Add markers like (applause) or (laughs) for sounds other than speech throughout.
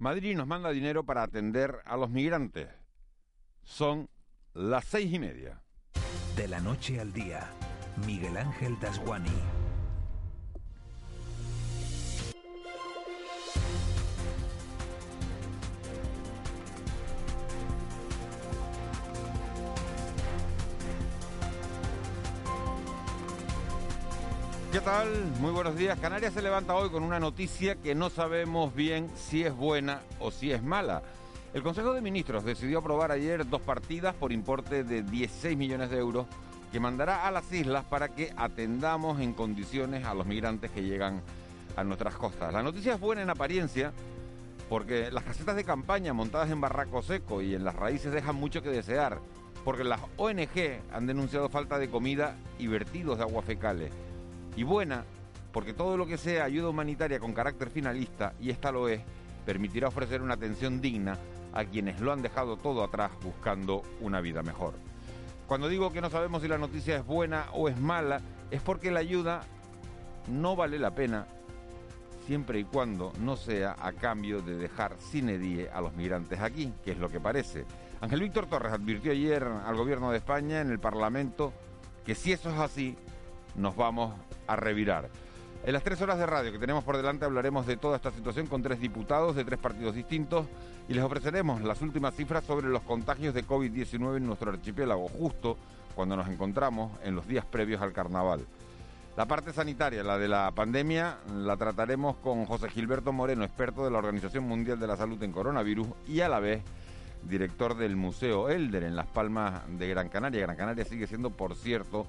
Madrid nos manda dinero para atender a los migrantes. Son las seis y media. De la noche al día, Miguel Ángel Dasguani. ¿Qué tal? Muy buenos días. Canarias se levanta hoy con una noticia que no sabemos bien si es buena o si es mala. El Consejo de Ministros decidió aprobar ayer dos partidas por importe de 16 millones de euros que mandará a las islas para que atendamos en condiciones a los migrantes que llegan a nuestras costas. La noticia es buena en apariencia porque las casetas de campaña montadas en Barraco Seco y en las raíces dejan mucho que desear, porque las ONG han denunciado falta de comida y vertidos de agua fecales y buena porque todo lo que sea ayuda humanitaria con carácter finalista, y esta lo es, permitirá ofrecer una atención digna a quienes lo han dejado todo atrás buscando una vida mejor. Cuando digo que no sabemos si la noticia es buena o es mala, es porque la ayuda no vale la pena siempre y cuando no sea a cambio de dejar sin edie a los migrantes aquí, que es lo que parece. Ángel Víctor Torres advirtió ayer al gobierno de España en el Parlamento que si eso es así, nos vamos a revirar. En las tres horas de radio que tenemos por delante hablaremos de toda esta situación con tres diputados de tres partidos distintos y les ofreceremos las últimas cifras sobre los contagios de COVID-19 en nuestro archipiélago, justo cuando nos encontramos en los días previos al carnaval. La parte sanitaria, la de la pandemia, la trataremos con José Gilberto Moreno, experto de la Organización Mundial de la Salud en coronavirus y a la vez director del Museo Elder en Las Palmas de Gran Canaria. Gran Canaria sigue siendo, por cierto,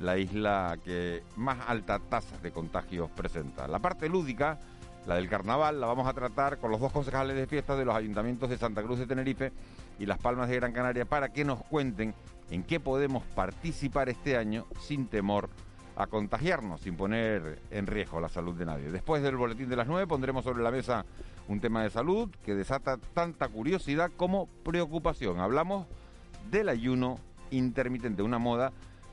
la isla que más alta tasa de contagios presenta. La parte lúdica, la del carnaval, la vamos a tratar con los dos concejales de fiestas de los ayuntamientos de Santa Cruz de Tenerife y Las Palmas de Gran Canaria para que nos cuenten en qué podemos participar este año sin temor a contagiarnos, sin poner en riesgo la salud de nadie. Después del boletín de las nueve pondremos sobre la mesa un tema de salud que desata tanta curiosidad como preocupación. Hablamos del ayuno intermitente, una moda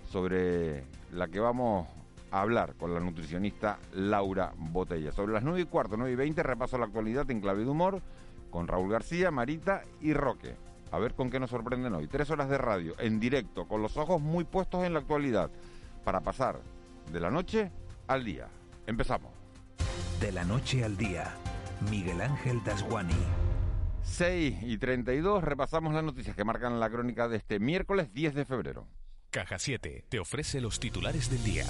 sobre la que vamos a hablar con la nutricionista Laura Botella. Sobre las 9 y cuarto, 9 y 20, repaso la actualidad en clave de humor con Raúl García, Marita y Roque. A ver con qué nos sorprenden hoy. Tres horas de radio en directo, con los ojos muy puestos en la actualidad, para pasar de la noche al día. Empezamos. De la noche al día, Miguel Ángel Dasguani. 6 y 32, repasamos las noticias que marcan la crónica de este miércoles 10 de febrero. Caja 7 te ofrece los titulares del día.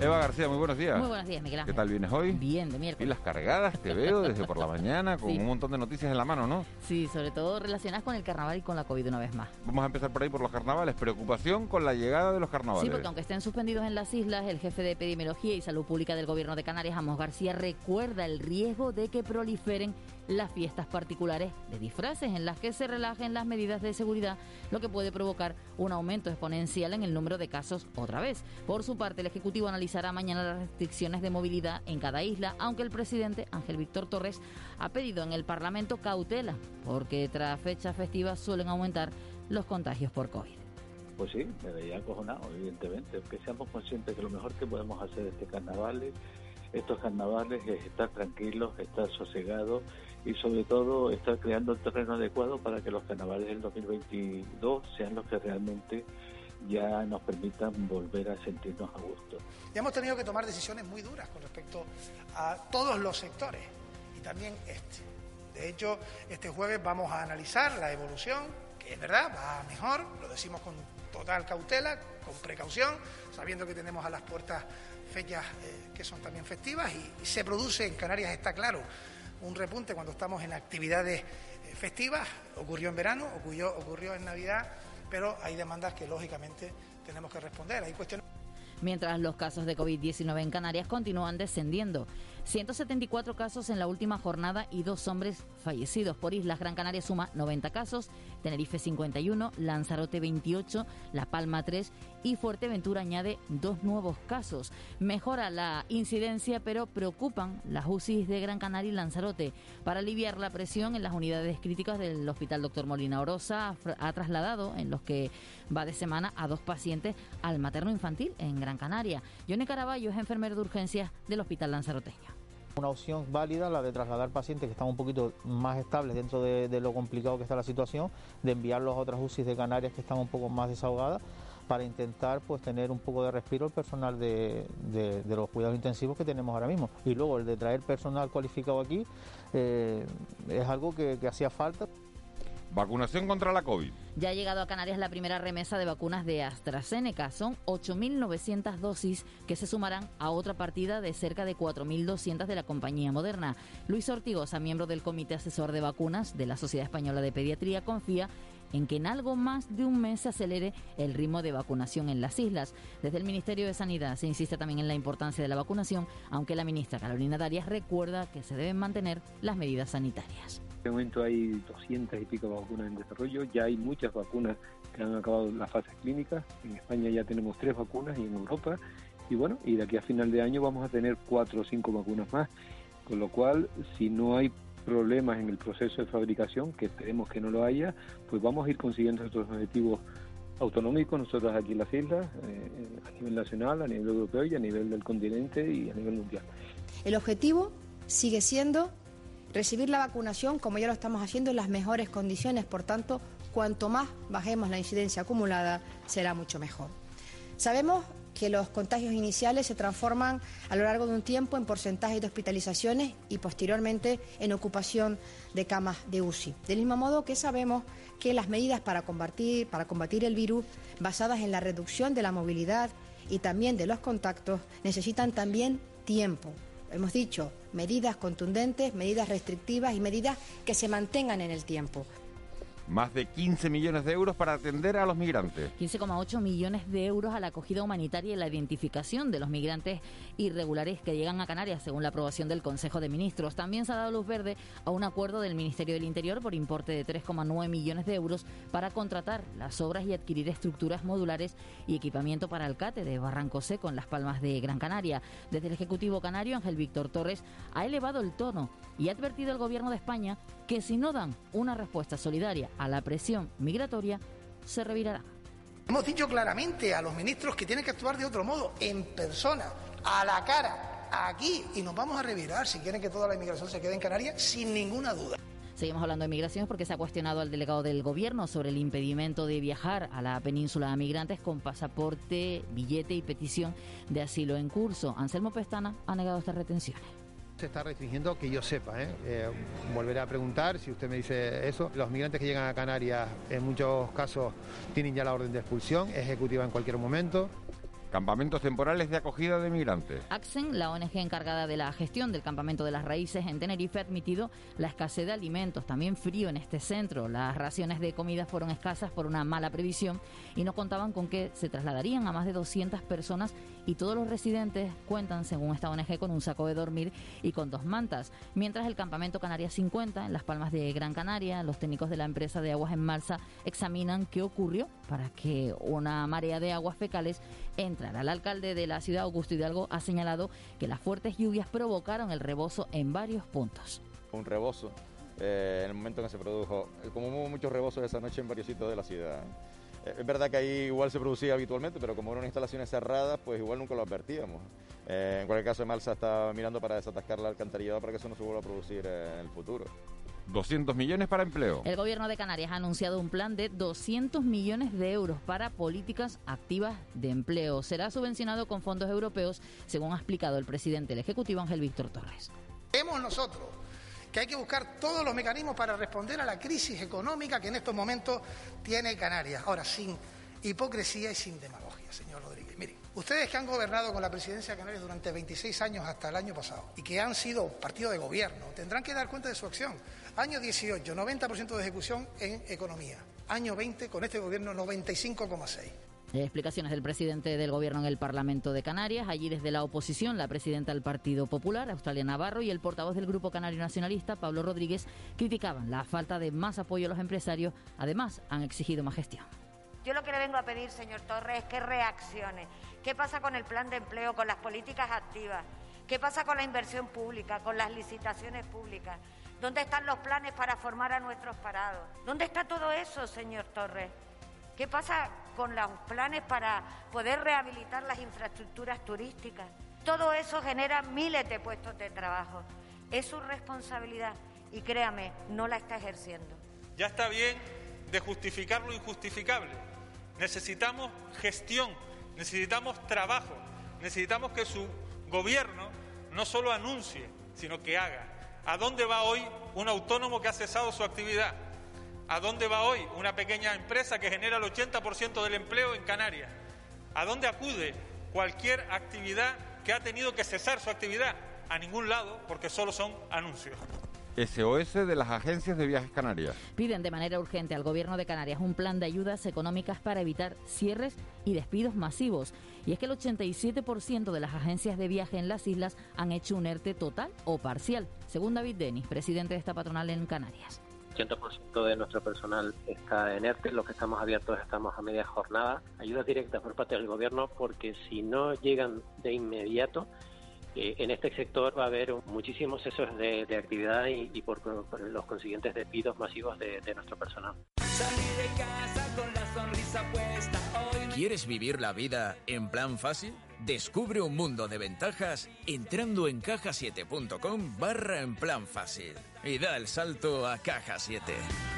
Eva García, muy buenos días. Muy buenos días, Miguel Ángel. ¿Qué tal vienes hoy? Bien, de miércoles. las cargadas, te veo desde por la mañana con (laughs) Sí. un montón de noticias en la mano, ¿no? Sí, sobre todo relacionadas con el carnaval y con la COVID una vez más. Vamos a empezar por ahí por los carnavales. Preocupación con la llegada de los carnavales. Sí, porque aunque estén suspendidos en las islas, el jefe de Epidemiología y Salud Pública del Gobierno de Canarias, Amos García, recuerda el riesgo de que proliferen las fiestas particulares de disfraces en las que se relajen las medidas de seguridad, lo que puede provocar un aumento exponencial en el número de casos otra vez. Por su parte, el Ejecutivo analizará mañana las restricciones de movilidad en cada isla, aunque el presidente Ángel Víctor Torres ha pedido en el Parlamento cautela, porque tras fechas festivas suelen aumentar los contagios por COVID. Pues sí, me veía acojonado, evidentemente. Que seamos conscientes que lo mejor que podemos hacer este carnaval, estos carnavales, es estar tranquilos, estar sosegados y sobre todo estar creando el terreno adecuado para que los carnavales del 2022 sean los que realmente ya nos permitan volver a sentirnos a gusto. Y hemos tenido que tomar decisiones muy duras con respecto a todos los sectores y también este. De hecho, este jueves vamos a analizar la evolución, que es verdad, va mejor, lo decimos con total cautela, con precaución, sabiendo que tenemos a las puertas fechas eh, que son también festivas y, se produce en Canarias, está claro, un repunte cuando estamos en actividades eh, festivas, ocurrió en verano, ocurrió, ocurrió en Navidad, pero hay demandas que lógicamente tenemos que responder, hay cuestiones mientras los casos de COVID-19 en Canarias continúan descendiendo. 174 casos en la última jornada y dos hombres fallecidos. Por islas, Gran Canaria suma 90 casos, Tenerife 51, Lanzarote 28, La Palma 3 y Fuerteventura añade dos nuevos casos. Mejora la incidencia, pero preocupan las UCIs de Gran Canaria y Lanzarote. Para aliviar la presión en las unidades críticas del Hospital Dr. Molina Orosa, ha trasladado en los que va de semana a dos pacientes al materno infantil en Gran Canaria. Johnny Caraballo es enfermero de urgencias del Hospital Lanzaroteño. Una opción válida la de trasladar pacientes que están un poquito más estables dentro de, lo complicado que está la situación, de enviarlos a otras UCI de Canarias que están un poco más desahogadas para intentar pues tener un poco de respiro el personal de, los cuidados intensivos que tenemos ahora mismo. Y luego el de traer personal cualificado aquí eh, es algo que hacía falta. Vacunación contra la COVID. Ya ha llegado a Canarias la primera remesa de vacunas de AstraZeneca. Son 8.900 dosis que se sumarán a otra partida de cerca de 4.200 de la compañía moderna. Luis Ortigosa, miembro del Comité Asesor de Vacunas de la Sociedad Española de Pediatría, confía en que en algo más de un mes se acelere el ritmo de vacunación en las islas. Desde el Ministerio de Sanidad se insiste también en la importancia de la vacunación, aunque la ministra Carolina Darias recuerda que se deben mantener las medidas sanitarias. En este momento hay 200 y pico vacunas en desarrollo, ya hay muchas vacunas que han acabado las fases clínicas, en España ya tenemos tres vacunas y en Europa, y bueno, y de aquí a final de año vamos a tener cuatro o cinco vacunas más, con lo cual si no hay problemas en el proceso de fabricación, que esperemos que no lo haya, pues vamos a ir consiguiendo estos objetivos autonómicos nosotros aquí en las islas, eh, a nivel nacional, a nivel europeo y a nivel del continente y a nivel mundial. El objetivo sigue siendo recibir la vacunación, como ya lo estamos haciendo, en las mejores condiciones. Por tanto, cuanto más bajemos la incidencia acumulada, será mucho mejor. Sabemos que los contagios iniciales se transforman a lo largo de un tiempo en porcentajes de hospitalizaciones y posteriormente en ocupación de camas de UCI. Del mismo modo que sabemos que las medidas para combatir, para combatir el virus, basadas en la reducción de la movilidad y también de los contactos, necesitan también tiempo, hemos dicho, medidas contundentes, medidas restrictivas y medidas que se mantengan en el tiempo. Más de 15 millones de euros para atender a los migrantes. 15,8 millones de euros a la acogida humanitaria y la identificación de los migrantes irregulares que llegan a Canarias, según la aprobación del Consejo de Ministros. También se ha dado luz verde a un acuerdo del Ministerio del Interior por importe de 3,9 millones de euros para contratar las obras y adquirir estructuras modulares y equipamiento para el CATE de Barranco Seco en Las Palmas de Gran Canaria. Desde el Ejecutivo Canario, Ángel Víctor Torres ha elevado el tono y ha advertido al Gobierno de España que si no dan una respuesta solidaria a la presión migratoria se revirará. Hemos dicho claramente a los ministros que tienen que actuar de otro modo, en persona, a la cara, aquí, y nos vamos a revirar si quieren que toda la inmigración se quede en Canarias, sin ninguna duda. Seguimos hablando de migraciones porque se ha cuestionado al delegado del gobierno sobre el impedimento de viajar a la península a migrantes con pasaporte, billete y petición de asilo en curso. Anselmo Pestana ha negado estas retenciones se está restringiendo que yo sepa. ¿eh? ¿eh? volveré a preguntar si usted me dice eso. Los migrantes que llegan a Canarias en muchos casos tienen ya la orden de expulsión, ejecutiva en cualquier momento. Campamentos temporales de acogida de migrantes. AXEN, la ONG encargada de la gestión del campamento de las raíces en Tenerife, ha admitido la escasez de alimentos, también frío en este centro. Las raciones de comida fueron escasas por una mala previsión y no contaban con que se trasladarían a más de 200 personas y todos los residentes cuentan, según esta ONG, con un saco de dormir y con dos mantas. Mientras el campamento Canarias 50, en las Palmas de Gran Canaria, los técnicos de la empresa de aguas en Malsa examinan qué ocurrió para que una marea de aguas fecales entre el alcalde de la ciudad, Augusto Hidalgo, ha señalado que las fuertes lluvias provocaron el rebozo en varios puntos. Un rebozo eh, en el momento en que se produjo, como hubo muchos rebozos esa noche en varios sitios de la ciudad. Eh, es verdad que ahí igual se producía habitualmente, pero como eran instalaciones cerradas, pues igual nunca lo advertíamos. Eh, en cualquier caso, Malsa está mirando para desatascar la alcantarillada para que eso no se vuelva a producir en el futuro. 200 millones para empleo. El gobierno de Canarias ha anunciado un plan de 200 millones de euros para políticas activas de empleo. Será subvencionado con fondos europeos, según ha explicado el presidente del Ejecutivo, Ángel Víctor Torres. Hemos nosotros que hay que buscar todos los mecanismos para responder a la crisis económica que en estos momentos tiene Canarias. Ahora, sin hipocresía y sin demagogia, señor Rodríguez. Miren, ustedes que han gobernado con la presidencia de Canarias durante 26 años hasta el año pasado y que han sido partido de gobierno, tendrán que dar cuenta de su acción. Año 18, 90% de ejecución en economía. Año 20, con este gobierno, 95,6%. Explicaciones del presidente del gobierno en el Parlamento de Canarias. Allí desde la oposición, la presidenta del Partido Popular, Australia Navarro, y el portavoz del Grupo Canario Nacionalista, Pablo Rodríguez, criticaban la falta de más apoyo a los empresarios. Además, han exigido más gestión. Yo lo que le vengo a pedir, señor Torres, es que reaccione. ¿Qué pasa con el plan de empleo, con las políticas activas? ¿Qué pasa con la inversión pública, con las licitaciones públicas? ¿Dónde están los planes para formar a nuestros parados? ¿Dónde está todo eso, señor Torres? ¿Qué pasa con los planes para poder rehabilitar las infraestructuras turísticas? Todo eso genera miles de puestos de trabajo. Es su responsabilidad y créame, no la está ejerciendo. Ya está bien de justificar lo injustificable. Necesitamos gestión, necesitamos trabajo, necesitamos que su gobierno no solo anuncie, sino que haga. ¿A dónde va hoy un autónomo que ha cesado su actividad? ¿A dónde va hoy una pequeña empresa que genera el 80% del empleo en Canarias? ¿A dónde acude cualquier actividad que ha tenido que cesar su actividad? A ningún lado, porque solo son anuncios. SOS de las agencias de viajes canarias. Piden de manera urgente al Gobierno de Canarias un plan de ayudas económicas para evitar cierres y despidos masivos. Y es que el 87% de las agencias de viaje en las islas han hecho un ERTE total o parcial, según David Denis, presidente de esta patronal en Canarias. 80% de nuestro personal está en ERTE, los que estamos abiertos estamos a media jornada. Ayudas directas por parte del Gobierno porque si no llegan de inmediato, eh, en este sector va a haber muchísimos excesos de, actividad y, por, los consiguientes despidos masivos de, nuestro personal. ¿Quieres vivir la vida en plan fácil? Descubre un mundo de ventajas entrando en cajasiete.com barra en plan fácil y da el salto a Caja 7.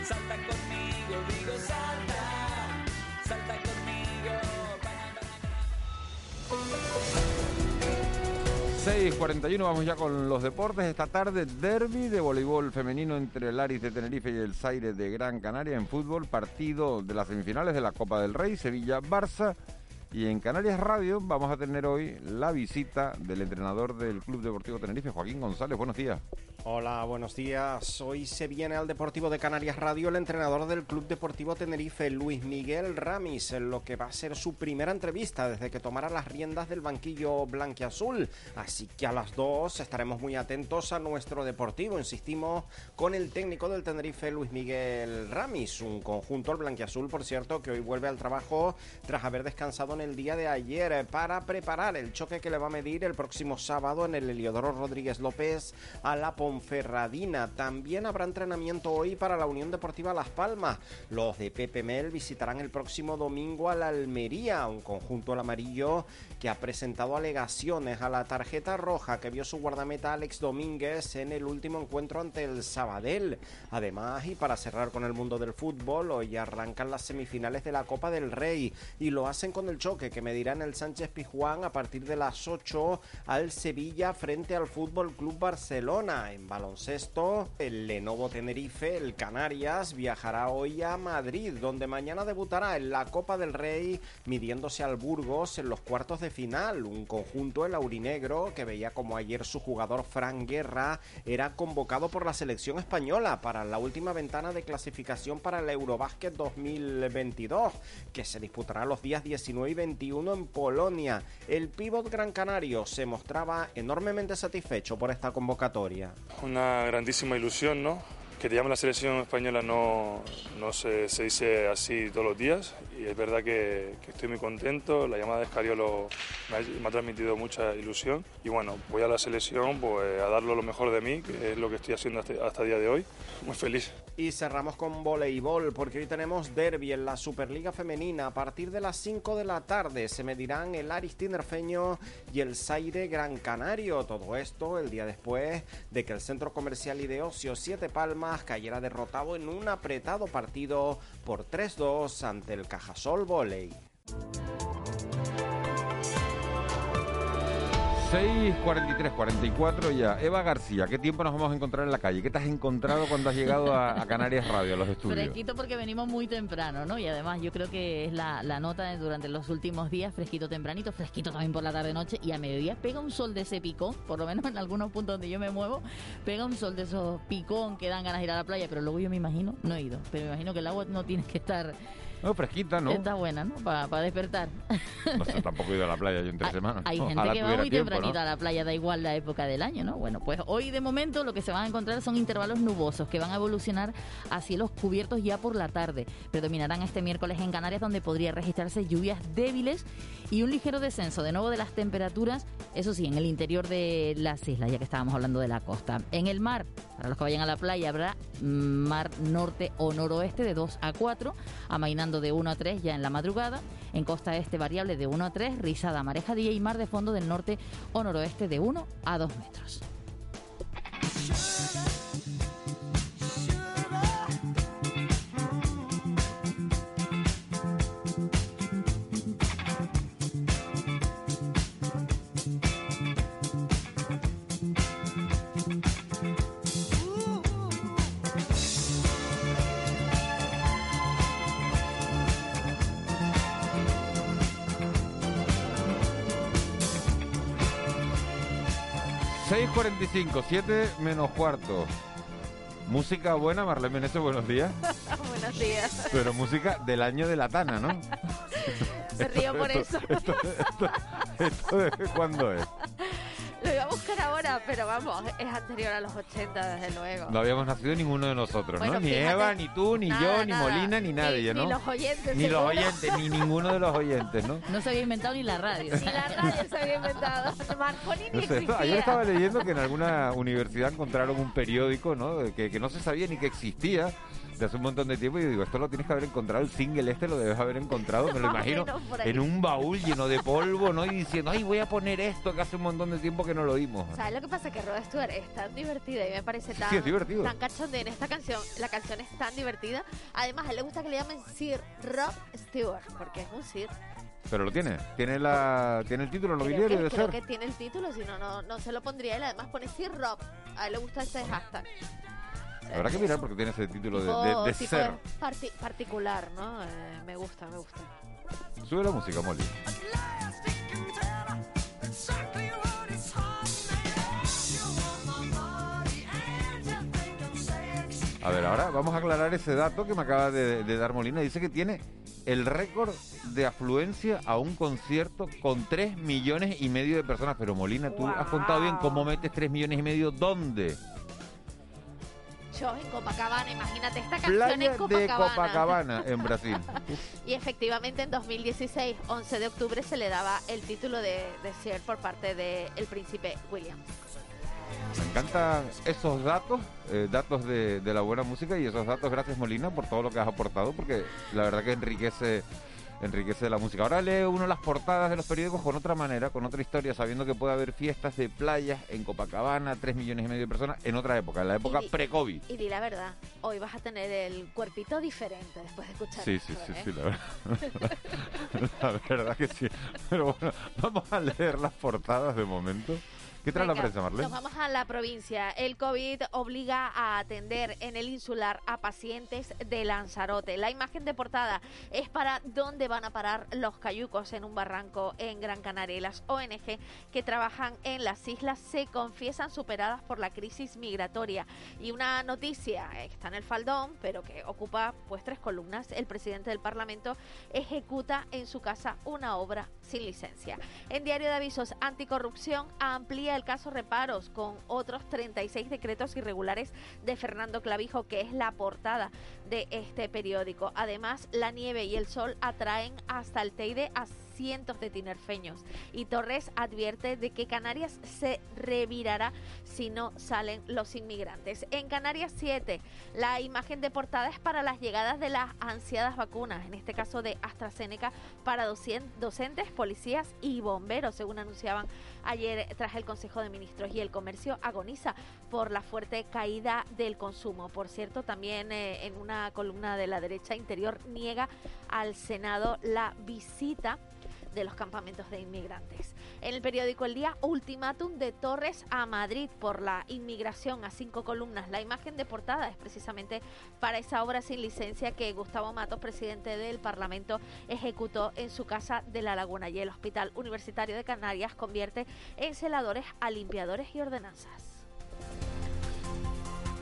Salta conmigo, digo salta, 6.41, vamos ya con los deportes. Esta tarde, derby de voleibol femenino entre el Aris de Tenerife y el Zaire de Gran Canaria en fútbol. Partido de las semifinales de la Copa del Rey, Sevilla-Barça. Y en Canarias Radio vamos a tener hoy la visita del entrenador del Club Deportivo Tenerife, Joaquín González. Buenos días. Hola, buenos días. Hoy se viene al Deportivo de Canarias Radio el entrenador del Club Deportivo Tenerife, Luis Miguel Ramis, en lo que va a ser su primera entrevista desde que tomara las riendas del banquillo blanquiazul. Así que a las dos estaremos muy atentos a nuestro deportivo. Insistimos con el técnico del Tenerife, Luis Miguel Ramis, un conjunto, el blanquiazul, por cierto, que hoy vuelve al trabajo tras haber descansado en el día de ayer para preparar el choque que le va a medir el próximo sábado en el Heliodoro Rodríguez López a la Ponferradina. También habrá entrenamiento hoy para la Unión Deportiva Las Palmas. Los de Pepe Mel visitarán el próximo domingo a la Almería, un conjunto al amarillo que ha presentado alegaciones a la tarjeta roja que vio su guardameta Alex Domínguez en el último encuentro ante el Sabadell. Además, y para cerrar con el mundo del fútbol, hoy arrancan las semifinales de la Copa del Rey y lo hacen con el choque que medirán el Sánchez Pijuán a partir de las 8 al Sevilla frente al Fútbol Club Barcelona. Baloncesto, el Lenovo Tenerife, el Canarias, viajará hoy a Madrid, donde mañana debutará en la Copa del Rey, midiéndose al Burgos en los cuartos de final. Un conjunto, el Aurinegro, que veía como ayer su jugador Fran Guerra era convocado por la selección española para la última ventana de clasificación para el Eurobásquet 2022, que se disputará los días 19 y 21 en Polonia. El pívot gran canario se mostraba enormemente satisfecho por esta convocatoria. Una grandísima ilusión, ¿no? que te llame la selección española no, no se, se, dice así todos los días y es verdad que, estoy muy contento, la llamada de Escariolo me ha, me ha, transmitido mucha ilusión y bueno, voy a la selección pues, a darlo lo mejor de mí, que es lo que estoy haciendo hasta, hasta el día de hoy, muy feliz. Y cerramos con voleibol porque hoy tenemos derby en la Superliga Femenina. A partir de las 5 de la tarde se medirán el Aris Tinerfeño y el Zaire Gran Canario. Todo esto el día después de que el Centro Comercial y de Ocio Siete Palmas cayera derrotado en un apretado partido por 3-2 ante el Cajasol Volley. 6, 43, 44 ya. Eva García, ¿qué tiempo nos vamos a encontrar en la calle? ¿Qué te has encontrado cuando has llegado a, Canarias Radio, a los estudios? Fresquito porque venimos muy temprano, ¿no? Y además yo creo que es la, nota durante los últimos días, fresquito tempranito, fresquito también por la tarde-noche y a mediodía pega un sol de ese picón, por lo menos en algunos puntos donde yo me muevo, pega un sol de esos picón que dan ganas de ir a la playa, pero luego yo me imagino, no he ido, pero me imagino que el agua no tiene que estar no, fresquita, ¿no? Está buena, ¿no? Para despertar. (laughs) No sé, tampoco he ido a la playa yo entre (laughs) semanas. Hay gente que va muy tempranito a la playa, da igual la época del año, ¿no? Bueno, pues hoy de momento lo que se van a encontrar son intervalos nubosos que van a evolucionar a cielos cubiertos ya por la tarde. Predominarán este miércoles en Canarias donde podría registrarse lluvias débiles y un ligero descenso de nuevo de las temperaturas, eso sí, en el interior de las islas, ya que estábamos hablando de la costa. En el mar, Para los que vayan a la playa habrá mar norte o noroeste de 2 a 4, amainando de 1 a 3 ya en la madrugada. En costa este variable de 1 a 3, rizada marejadilla y mar de fondo del norte o noroeste de 1 a 2 metros. 6.45, 7 menos cuarto. Música buena, Marlene Meneses, buenos días. (laughs) buenos días. Pero música del año de la Tana, ¿no? (laughs) Me río por eso. Esto, esto, de cuándo es? Pero vamos, es anterior a los 80, desde luego. No habíamos nacido ninguno de nosotros, ¿no? Ni Eva, ni tú, ni yo, ni Molina, ni nadie, ¿no? Ni los oyentes. Ni los oyentes, ni ninguno de los oyentes, ¿no? No se había inventado ni la radio. Ni la radio se había inventado. Marconi ni existía. Ayer estaba leyendo que en alguna universidad encontraron un periódico, ¿no? Que, que no se sabía ni que existía de hace un montón de tiempo y digo, esto lo tienes que haber encontrado, el single este lo debes haber encontrado, me lo (laughs) imagino en un baúl lleno de polvo, ¿no? Y diciendo, ay, voy a poner esto que hace un montón de tiempo que no lo oímos. ¿Sabes lo que pasa? Que Rod Stewart es tan divertida y me parece tan, sí, es divertido. tan cachonde en esta canción. La canción es tan divertida. Además, a él le gusta que le llamen Sir Rob Stewart, porque es un Sir. Pero lo tiene, tiene la tiene el título nobiliario creo de creo ser. que tiene el título, si no, no, no se lo pondría él. Además pone Sir Rob. A él le gusta ese hashtag. Habrá que mirar porque tiene ese título de, de- de tipo ser. parti- particular, ¿no? Eh, me gusta, me gusta. Sube la música, Molly. A ver, ahora vamos a aclarar ese dato que me acaba de, de dar Molina. Dice que tiene el récord de afluencia a un concierto con 3 millones y medio de personas. Pero Molina, tú has contado bien cómo metes 3 millones y medio. ¿Dónde? En Copacabana, imagínate esta canción Playa en Copacabana. de Copacabana, en Brasil. (laughs) Y efectivamente en 2016, 11 de octubre, se le daba el título de, de Sir por parte del príncipe William. Me encantan esos datos, eh, datos de, de la buena música y esos datos, gracias Molina por todo lo que has aportado, porque la verdad que enriquece enriquece la música. Ahora lee uno las portadas de los periódicos con otra manera, con otra historia, sabiendo que puede haber fiestas de playas en Copacabana, 3 millones y medio de personas, en otra época, en la época pre-COVID. Y di la verdad, hoy vas a tener el cuerpito diferente después de escuchar Sí, esto, sí, sí, ¿eh? sí, la verdad. (laughs) la verdad que sí. Pero bueno, vamos a leer las portadas de momento. ¿Qué trae la prensa, Marlene? Nos vamos a la provincia. El COVID obliga a atender en el insular a pacientes de Lanzarote. La imagen de portada es para dónde van a parar los cayucos en un barranco en Gran Canaria. Las ONG que trabajan en las islas se confiesan superadas por la crisis migratoria. Y una noticia que está en el faldón, pero que ocupa pues tres columnas. El presidente del Parlamento ejecuta en su casa una obra sin licencia. En Diario de Avisos Anticorrupción el caso Reparos con otros 36 decretos irregulares de Fernando Clavijo, que es la portada de este periódico. Además, la nieve y el sol atraen hasta el Teide a cientos de tinerfeños. Y Torres advierte de que Canarias se revirará si no salen los inmigrantes. En Canarias 7, la imagen de portada es para las llegadas de las ansiadas vacunas, en este caso de AstraZeneca, para docentes, policías y bomberos, según anunciaban ayer tras el Consejo de Ministros. Y el comercio agoniza por la fuerte caída del consumo. Por cierto, también eh, en una columna de la derecha interior niega al Senado la visita de los campamentos de inmigrantes. En el periódico El Día, ultimátum de Torres a Madrid por la inmigración a cinco columnas. La imagen de portada es precisamente para esa obra sin licencia que Gustavo Matos, presidente del Parlamento, ejecutó en su casa de La Laguna y el Hospital Universitario de Canarias convierte en celadores a limpiadores y ordenanzas.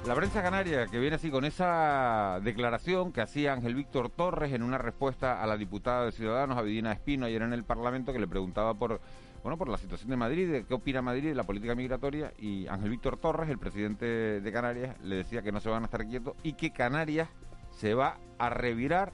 La prensa canaria que viene así con esa declaración que hacía Ángel Víctor Torres en una respuesta a la diputada de Ciudadanos, Avidina Espino, ayer en el Parlamento, que le preguntaba por bueno por la situación de Madrid, de qué opina Madrid de la política migratoria, y Ángel Víctor Torres, el presidente de Canarias, le decía que no se van a estar quietos y que Canarias se va a revirar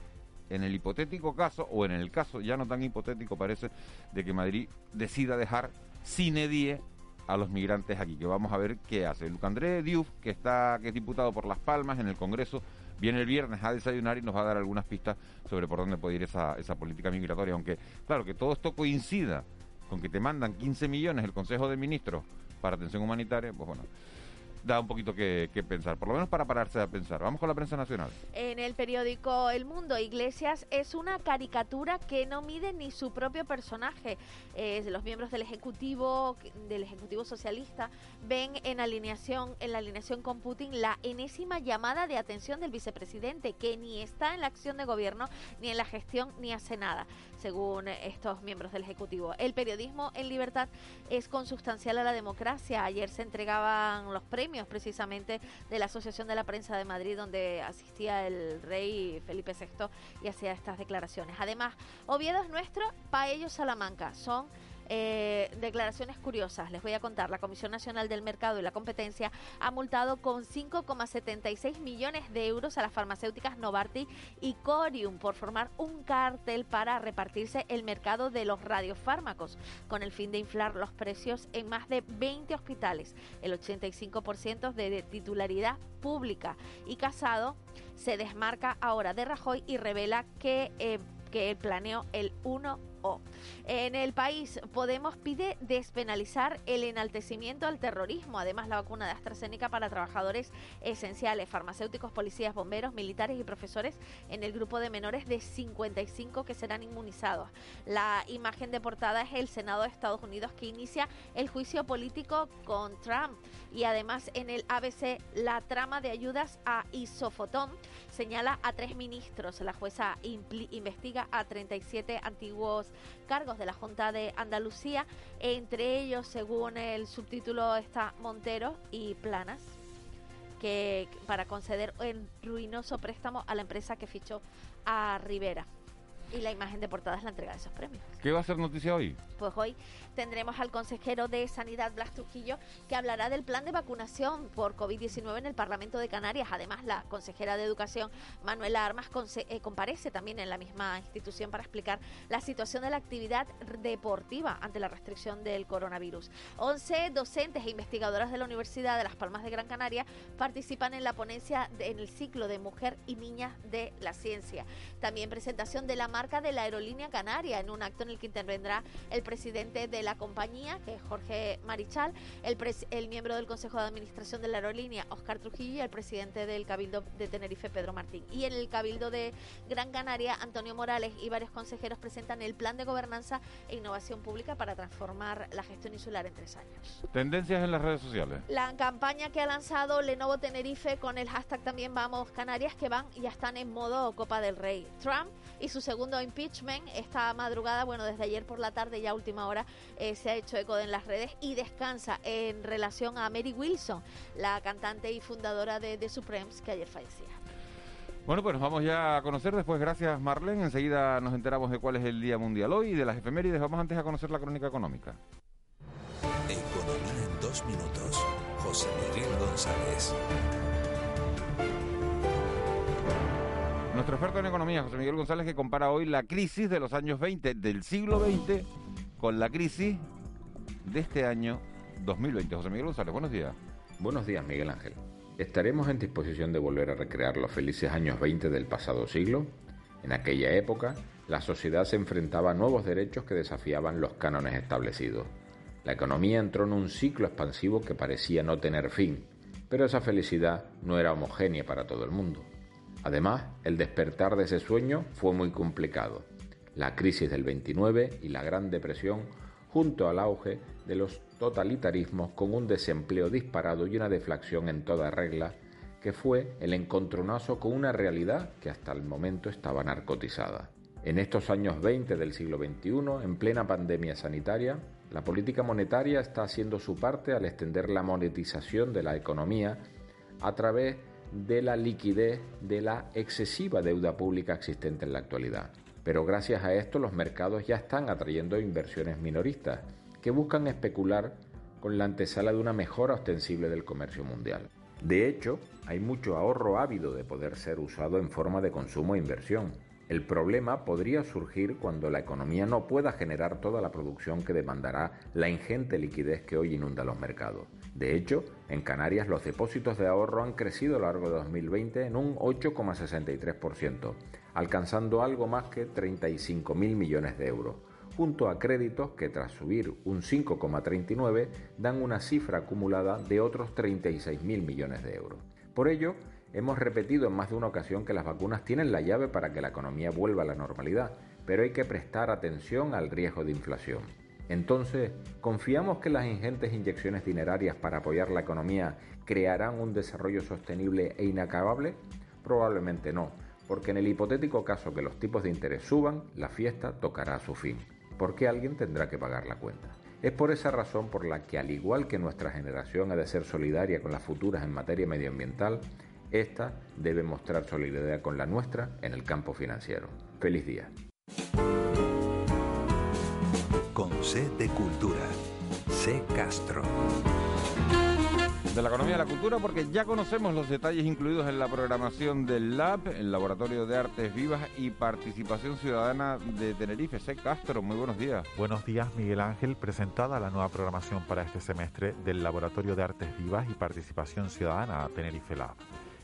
en el hipotético caso, o en el caso ya no tan hipotético parece, de que Madrid decida dejar sin edie a los migrantes aquí, que vamos a ver qué hace. Luc André Diouf, que, está, que es diputado por Las Palmas en el Congreso, viene el viernes a desayunar y nos va a dar algunas pistas sobre por dónde puede ir esa, esa política migratoria. Aunque, claro, que todo esto coincida con que te mandan 15 millones el Consejo de Ministros para atención humanitaria, pues bueno, da un poquito que, pensar, por lo menos para pararse a pensar. Vamos con la prensa nacional. En el periódico El Mundo, Iglesias es una caricatura que no mide ni su propio personaje. los miembros del Ejecutivo, del Ejecutivo Socialista, ven en alineación, en la alineación con Putin la enésima llamada de atención del vicepresidente, que ni está en la acción de gobierno, ni en la gestión, ni hace nada según estos miembros del Ejecutivo. El periodismo en libertad es consustancial a la democracia. Ayer se entregaban los premios precisamente de la Asociación de la Prensa de Madrid, donde asistía el rey Felipe VI y hacía estas declaraciones. Además, Oviedo es nuestro, ellos Salamanca. Son eh, declaraciones curiosas, les voy a contar. La Comisión Nacional del Mercado y la Competencia ha multado con 5,76 millones de euros a las farmacéuticas Novartis y Corium por formar un cártel para repartirse el mercado de los radiofármacos con el fin de inflar los precios en más de 20 hospitales, el 85% de titularidad pública. Y Casado se desmarca ahora de Rajoy y revela que, eh, planeó el 1 en el país, Podemos pide despenalizar el enaltecimiento al terrorismo. Además, la vacuna de AstraZeneca para trabajadores esenciales, farmacéuticos, policías, bomberos, militares y profesores en el grupo de menores de 55 que serán inmunizados. La imagen de portada es el Senado de Estados Unidos que inicia el juicio político con Trump. Y además, en el ABC, la trama de ayudas a Isofotón señala a tres ministros. La jueza investiga a 37 antiguos cargos de la Junta de Andalucía. Entre ellos, según el subtítulo, está Montero y Planas que para conceder el ruinoso préstamo a la empresa que fichó a Rivera. Y la imagen de portada es la entrega de esos premios. ¿Qué va a ser noticia hoy? Pues hoy tendremos al consejero de Sanidad, Blas Trujillo, que hablará del plan de vacunación por COVID-19 en el Parlamento de Canarias. Además, la consejera de Educación, Manuela Armas, eh, comparece también en la misma institución para explicar la situación de la actividad deportiva ante la restricción del coronavirus. 11 docentes e investigadoras de la Universidad de Las Palmas de Gran Canaria participan en la ponencia en el ciclo de Mujer y Niñas de la Ciencia. También presentación de la marca de la aerolínea canaria en un acto en el que intervendrá el presidente de la compañía, que es Jorge Marichal, el, el miembro del Consejo de Administración de la aerolínea, Oscar Trujillo, y el presidente del Cabildo de Tenerife, Pedro Martín. Y en el Cabildo de Gran Canaria, Antonio Morales y varios consejeros presentan el plan de gobernanza e innovación pública para transformar la gestión insular en tres años. Tendencias en las redes sociales. La campaña que ha lanzado Lenovo Tenerife con el hashtag también Vamos Canarias, que van y ya están en modo Copa del Rey. Trump y su segundo impeachment esta madrugada, bueno, desde ayer por la tarde ya última hora eh, se ha hecho eco en las redes y descansa en relación a Mary Wilson, la cantante y fundadora de The Supremes que ayer fallecía. Bueno, pues nos vamos ya a conocer después, gracias Marlene. Enseguida nos enteramos de cuál es el Día Mundial hoy y de las efemérides. Vamos antes a conocer la crónica económica. Economía en dos minutos. José Miguel González. Nuestro experto en economía, José Miguel González, que compara hoy la crisis de los años 20 del siglo XX con la crisis de este año 2020. José Miguel González, buenos días. Buenos días, Miguel Ángel. ¿Estaremos en disposición de volver a recrear los felices años 20 del pasado siglo? En aquella época, la sociedad se enfrentaba a nuevos derechos que desafiaban los cánones establecidos. La economía entró en un ciclo expansivo que parecía no tener fin, pero esa felicidad no era homogénea para todo el mundo. Además, el despertar de ese sueño fue muy complicado la crisis del 29 y la Gran Depresión, junto al auge de los totalitarismos con un desempleo disparado y una deflación en toda regla, que fue el encontronazo con una realidad que hasta el momento estaba narcotizada. En estos años 20 del siglo XXI, en plena pandemia sanitaria, la política monetaria está haciendo su parte al extender la monetización de la economía a través de la liquidez de la excesiva deuda pública existente en la actualidad. Pero gracias a esto los mercados ya están atrayendo inversiones minoristas que buscan especular con la antesala de una mejora ostensible del comercio mundial. De hecho, hay mucho ahorro ávido de poder ser usado en forma de consumo e inversión. El problema podría surgir cuando la economía no pueda generar toda la producción que demandará la ingente liquidez que hoy inunda los mercados. De hecho, en Canarias los depósitos de ahorro han crecido a lo largo de 2020 en un 8,63%, alcanzando algo más que 35.000 millones de euros, junto a créditos que tras subir un 5,39 dan una cifra acumulada de otros 36.000 millones de euros. Por ello, hemos repetido en más de una ocasión que las vacunas tienen la llave para que la economía vuelva a la normalidad, pero hay que prestar atención al riesgo de inflación. Entonces, ¿confiamos que las ingentes inyecciones dinerarias para apoyar la economía crearán un desarrollo sostenible e inacabable? Probablemente no, porque en el hipotético caso que los tipos de interés suban, la fiesta tocará a su fin, porque alguien tendrá que pagar la cuenta. Es por esa razón por la que, al igual que nuestra generación ha de ser solidaria con las futuras en materia medioambiental, esta debe mostrar solidaridad con la nuestra en el campo financiero. Feliz día. Con C de Cultura. C Castro. De la economía a la cultura, porque ya conocemos los detalles incluidos en la programación del LAB, el Laboratorio de Artes Vivas y Participación Ciudadana de Tenerife. C. Castro, muy buenos días. Buenos días, Miguel Ángel. Presentada la nueva programación para este semestre del Laboratorio de Artes Vivas y Participación Ciudadana Tenerife Lab.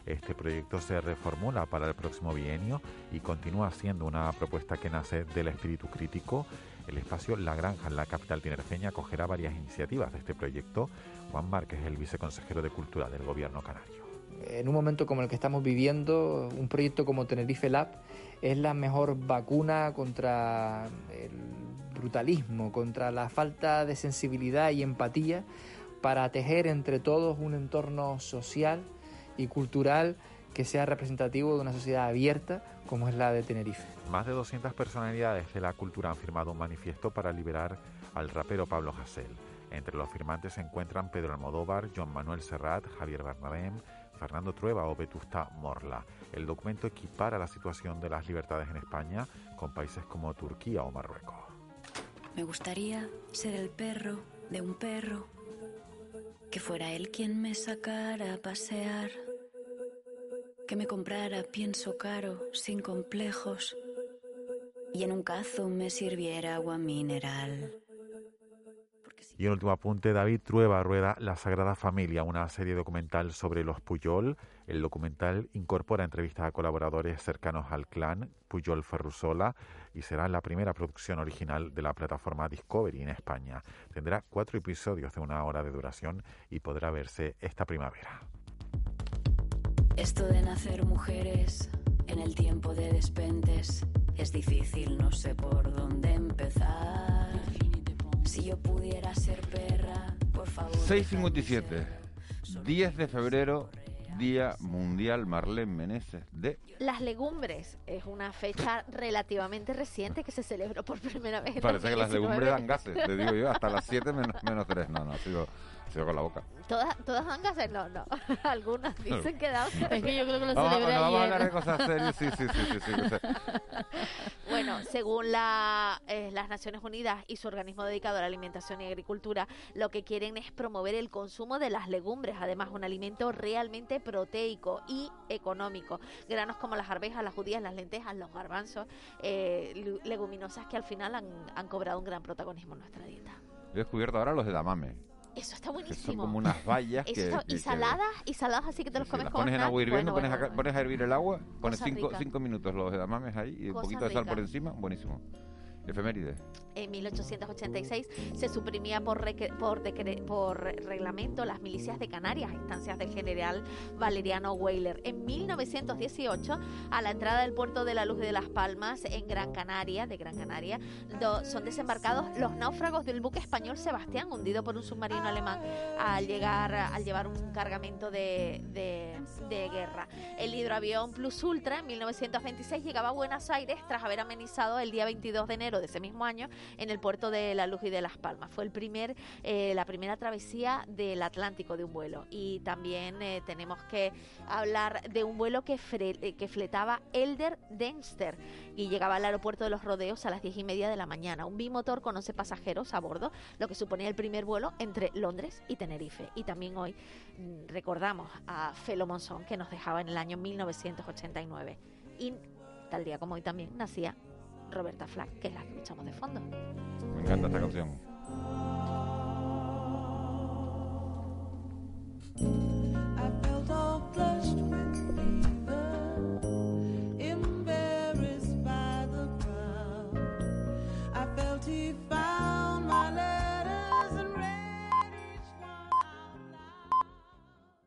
Este proyecto se reformula para el próximo bienio y continúa siendo una propuesta que nace del espíritu crítico. El espacio La Granja en la capital tinerfeña acogerá varias iniciativas de este proyecto. Juan Márquez, el viceconsejero de Cultura del Gobierno canario. En un momento como el que estamos viviendo, un proyecto como Tenerife Lab es la mejor vacuna contra el brutalismo, contra la falta de sensibilidad y empatía para tejer entre todos un entorno social y cultural que sea representativo de una sociedad abierta como es la de Tenerife. Más de 200 personalidades de la cultura han firmado un manifiesto para liberar al rapero Pablo Hasél. Entre los firmantes se encuentran Pedro Almodóvar, Joan Manuel Serrat, Javier Bernabén, Fernando Trueba o Vetusta Morla. El documento equipara la situación de las libertades en España con países como Turquía o Marruecos. Me gustaría ser el perro de un perro, que fuera él quien me sacara a pasear que me comprara pienso caro, sin complejos, y en un cazo me sirviera agua mineral. Y en último apunte, David Trueba rueda La Sagrada Familia, una serie documental sobre los Puyol. El documental incorpora entrevistas a colaboradores cercanos al clan Puyol Ferrusola y será la primera producción original de la plataforma Discovery en España. Tendrá cuatro episodios de una hora de duración y podrá verse esta primavera. Esto de nacer mujeres en el tiempo de despentes es difícil, no sé por dónde empezar. Si yo pudiera ser perra, por favor. 657, 10 de febrero, Día Mundial Marlene Meneses de... Las legumbres es una fecha (laughs) relativamente reciente que se celebró por primera vez. En Parece que las 2019. legumbres dan gases, te digo yo, hasta las 7 menos, menos 3. No, no, sigo, con la boca. ¿Todas, ¿Todas dan gases? No, no. (laughs) Algunas dicen que dan. Es que yo creo que lo (laughs) Vamos, celebré bueno, vamos a ayer. hablar de cosas serias, sí, sí, sí, sí, sí, se- (laughs) Bueno, según la, eh, las Naciones Unidas y su organismo dedicado a la alimentación y agricultura, lo que quieren es promover el consumo de las legumbres, además un alimento realmente proteico y económico. Granos como las arvejas, las judías, las lentejas, los garbanzos, eh, leguminosas que al final han, han cobrado un gran protagonismo en nuestra dieta. Yo he descubierto ahora los edamame, Eso está buenísimo. son como unas vallas (laughs) que... está- y que- saladas, y saladas así que te los comes las como pones en agua hirviendo, Bueno, pones, bueno, a, pones a hervir el agua, pones Cosa 5 rica. minutos los edamames ahí y un poquito de sal por rica. encima, buenísimo. Efeméride. En 1886 se suprimía por, por, por reglamento las milicias de Canarias instancias del general Valeriano Weyler. En 1918, a la entrada del puerto de la Luz de las Palmas, en Gran Canaria, de Gran Canaria, son desembarcados los náufragos del buque español Sebastián, hundido por un submarino alemán al llegar, al llevar un cargamento de, guerra. El hidroavión Plus Ultra en 1926 llegaba a Buenos Aires tras haber amenizado el día 22 de enero de ese mismo año en el puerto de La Luz y de Las Palmas. Fue el primer, eh, la primera travesía del Atlántico de un vuelo. Y también eh, tenemos que hablar de un vuelo que, eh, que fletaba Elder Dempster y llegaba al aeropuerto de los Rodeos a las 10 y media de la mañana. Un bimotor con 11 pasajeros a bordo, lo que suponía el primer vuelo entre Londres y Tenerife. Y también hoy mm, recordamos a Felo Monzón que nos dejaba en el año 1989. Y tal día como hoy también nacía Roberta Flack, que es la que escuchamos de fondo. Me encanta esta canción.